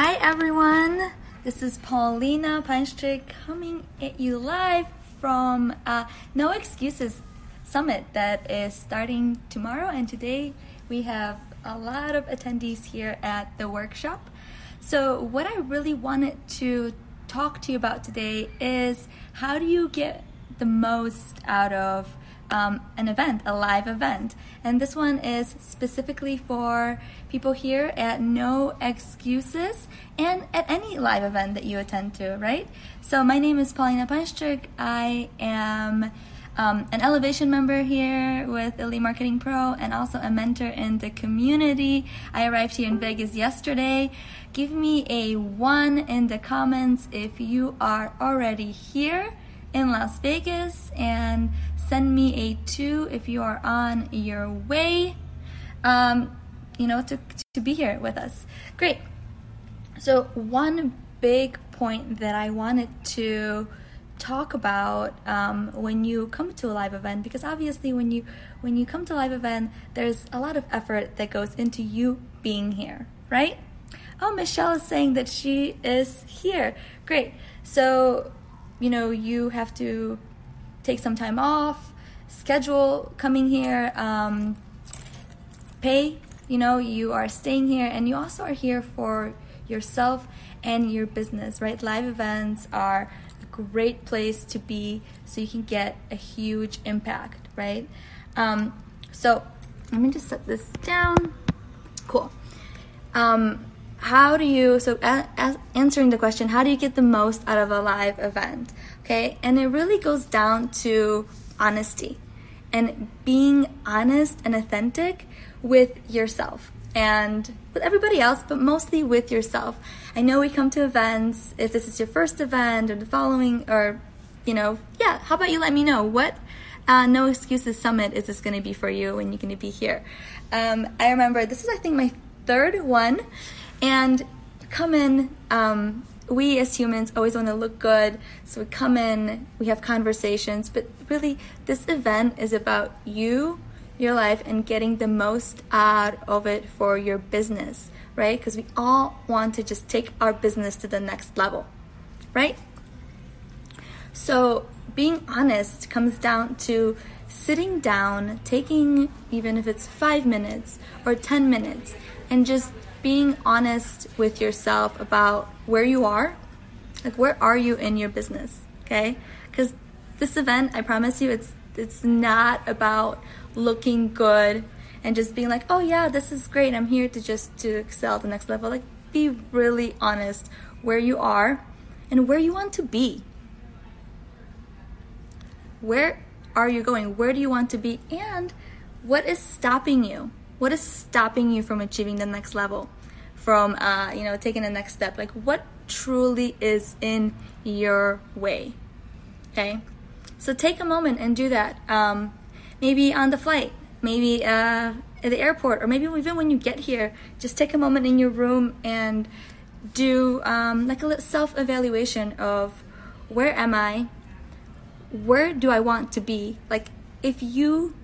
Hi everyone, this is Paulina Panstrik coming at you live from uh, No Excuses Summit that is starting tomorrow. And today we have a lot of attendees here at the workshop. So, what I really wanted to talk to you about today is how do you get the most out of um, an event, a live event. And this one is specifically for people here at No Excuses and at any live event that you attend to, right? So, my name is Paulina Panstrik. I am um, an elevation member here with Elite Marketing Pro and also a mentor in the community. I arrived here in Vegas yesterday. Give me a one in the comments if you are already here in Las Vegas and send me a two if you are on your way, um, you know, to, to be here with us. Great. So, one big point that I wanted to talk about um, when you come to a live event because obviously when you when you come to a live event there's a lot of effort that goes into you being here right oh michelle is saying that she is here great so you know you have to take some time off, schedule coming here, um, pay. You know, you are staying here, and you also are here for yourself and your business, right? Live events are a great place to be so you can get a huge impact, right? Um, so let me just set this down. Cool. Um, how do you so a, a, answering the question how do you get the most out of a live event okay? And it really goes down to honesty and being honest and authentic with yourself and with everybody else but mostly with yourself. I know we come to events if this is your first event or the following or you know yeah how about you let me know? What uh, no excuses summit is this going to be for you when you're going to be here? Um, i remember this is i think my third one and come in, um, we as humans always want to look good. So we come in, we have conversations, but really, this event is about you, your life, and getting the most out of it for your business, right? Because we all want to just take our business to the next level, right? So being honest comes down to sitting down, taking even if it's five minutes or 10 minutes, and just being honest with yourself about where you are. Like, where are you in your business? Okay? Because this event, I promise you, it's it's not about looking good and just being like, oh yeah, this is great. I'm here to just to excel at the next level. Like, be really honest where you are and where you want to be. Where are you going? Where do you want to be? And what is stopping you? What is stopping you from achieving the next level? From uh, you know taking the next step? Like what truly is in your way? Okay, so take a moment and do that. Um, maybe on the flight, maybe uh, at the airport, or maybe even when you get here. Just take a moment in your room and do um, like a little self evaluation of where am I? Where do I want to be? Like if you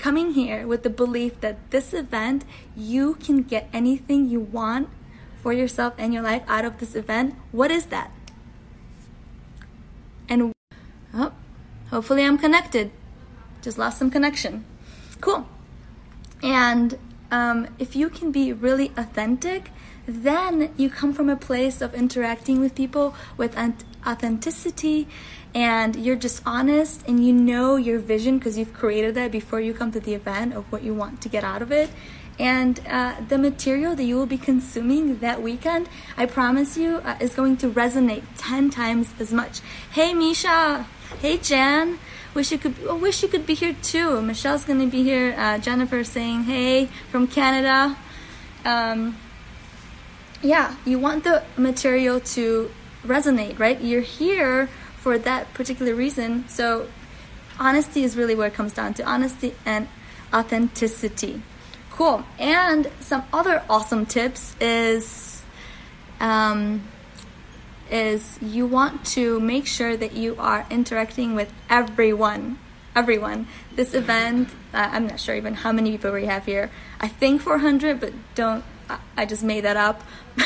coming here with the belief that this event, you can get anything you want for yourself and your life out of this event, what is that? And oh, hopefully I'm connected. Just lost some connection. Cool. And um, if you can be really authentic, then you come from a place of interacting with people with authenticity and you're just honest and you know your vision because you've created that before you come to the event of what you want to get out of it. And uh, the material that you will be consuming that weekend, I promise you, uh, is going to resonate 10 times as much. Hey, Misha. Hey, Jan. Wish you could. Oh, wish you could be here too. Michelle's gonna be here. Uh, Jennifer saying hey from Canada. Um, yeah, you want the material to resonate, right? You're here for that particular reason. So, honesty is really where it comes down to honesty and authenticity. Cool. And some other awesome tips is um, is you want to make sure that you are interacting with everyone. Everyone. This event, uh, I'm not sure even how many people we have here. I think 400, but don't. I just made that up.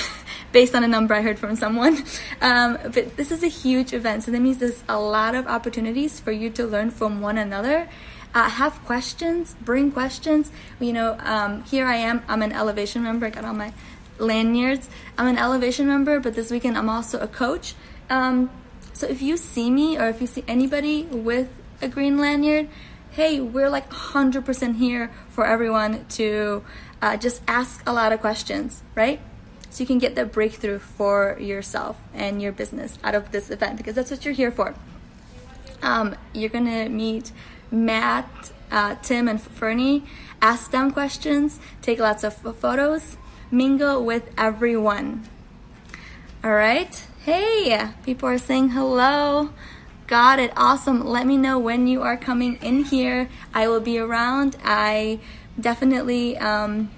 based on a number I heard from someone. Um, but this is a huge event, so that means there's a lot of opportunities for you to learn from one another. Uh, have questions, bring questions. You know, um, here I am. I'm an elevation member. I got all my lanyards. I'm an elevation member, but this weekend I'm also a coach. Um, so if you see me or if you see anybody with a green lanyard, hey, we're like 100% here for everyone to uh, just ask a lot of questions, right? So you can get that breakthrough for yourself and your business out of this event because that's what you're here for. Um, you're gonna meet Matt, uh, Tim, and Fernie. Ask them questions, take lots of photos, mingle with everyone. All right. Hey, people are saying hello. Got it. Awesome. Let me know when you are coming in here. I will be around. I definitely, um,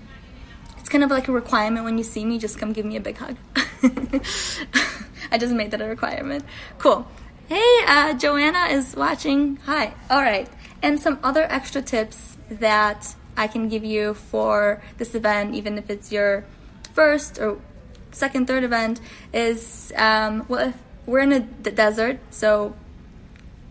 it's kind of like a requirement when you see me, just come give me a big hug. I just made that a requirement. Cool. Hey, uh, Joanna is watching. Hi. All right. And some other extra tips that I can give you for this event, even if it's your first or second, third event, is um, well, if we're in a d- desert, so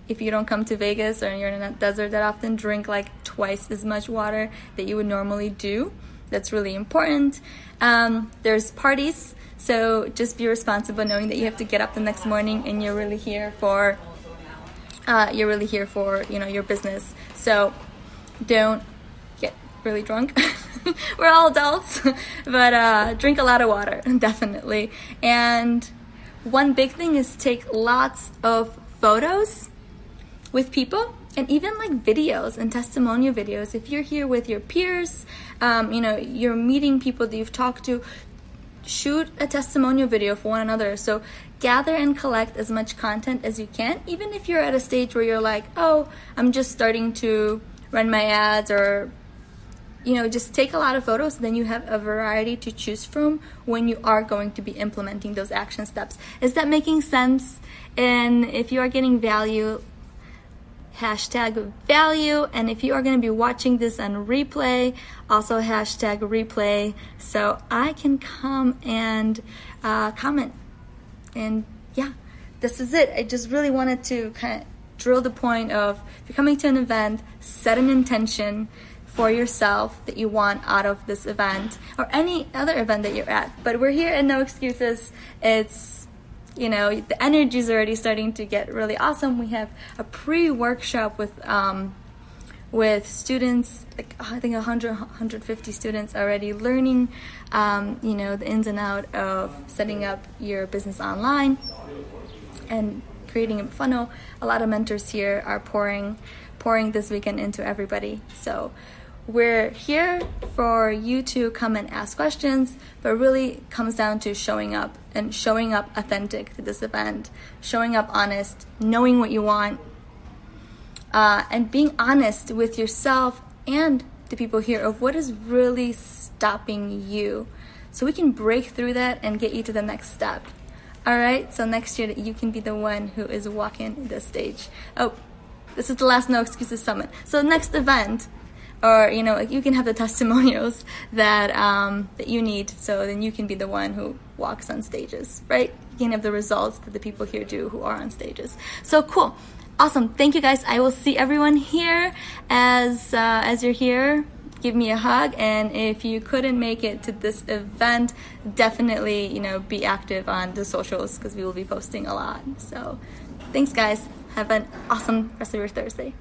if you don't come to Vegas or you're in a desert that often, drink like twice as much water that you would normally do. That's really important. Um, there's parties, so just be responsible knowing that you have to get up the next morning and you're really here for uh, you're really here for you know your business. So don't really drunk. We're all adults, but uh, drink a lot of water definitely. And one big thing is take lots of photos with people and even like videos and testimonial videos if you're here with your peers um, you know you're meeting people that you've talked to shoot a testimonial video for one another so gather and collect as much content as you can even if you're at a stage where you're like oh i'm just starting to run my ads or you know just take a lot of photos then you have a variety to choose from when you are going to be implementing those action steps. Is that making sense? And if you are getting value hashtag value. And if you are going to be watching this on replay also hashtag replay. So i can come and uh, comment. And yeah this is it. I just really wanted to kind of drill the point of if you're coming to an event set an intention for yourself that you want out of this event or any other event that you're at. But we're here and no excuses. It's you know the energy is already starting to get really awesome. We have a pre-workshop with um, with students like i think 100 150 students already learning um, you know the ins and out of setting up your business online and creating a funnel. A lot of mentors here are pouring pouring this weekend into everybody. So we're here for you to come and ask questions, but really comes down to showing up and showing up authentic to this event, showing up honest, knowing what you want, uh, and being honest with yourself and the people here of what is really stopping you. So we can break through that and get you to the next step. All right, so next year you can be the one who is walking the stage. Oh, this is the last No Excuses Summit. So next event, or you know you can have the testimonials that um, that you need so then you can be the one who walks on stages right? You can have the results that the people here do who are on stages. So cool. Awesome. Thank you guys. I will see everyone here. As uh, as you're here give me a hug. And if you couldn't make it to this event definitely you know be active on the socials because we will be posting a lot. So thanks guys. Have an awesome rest of your thursday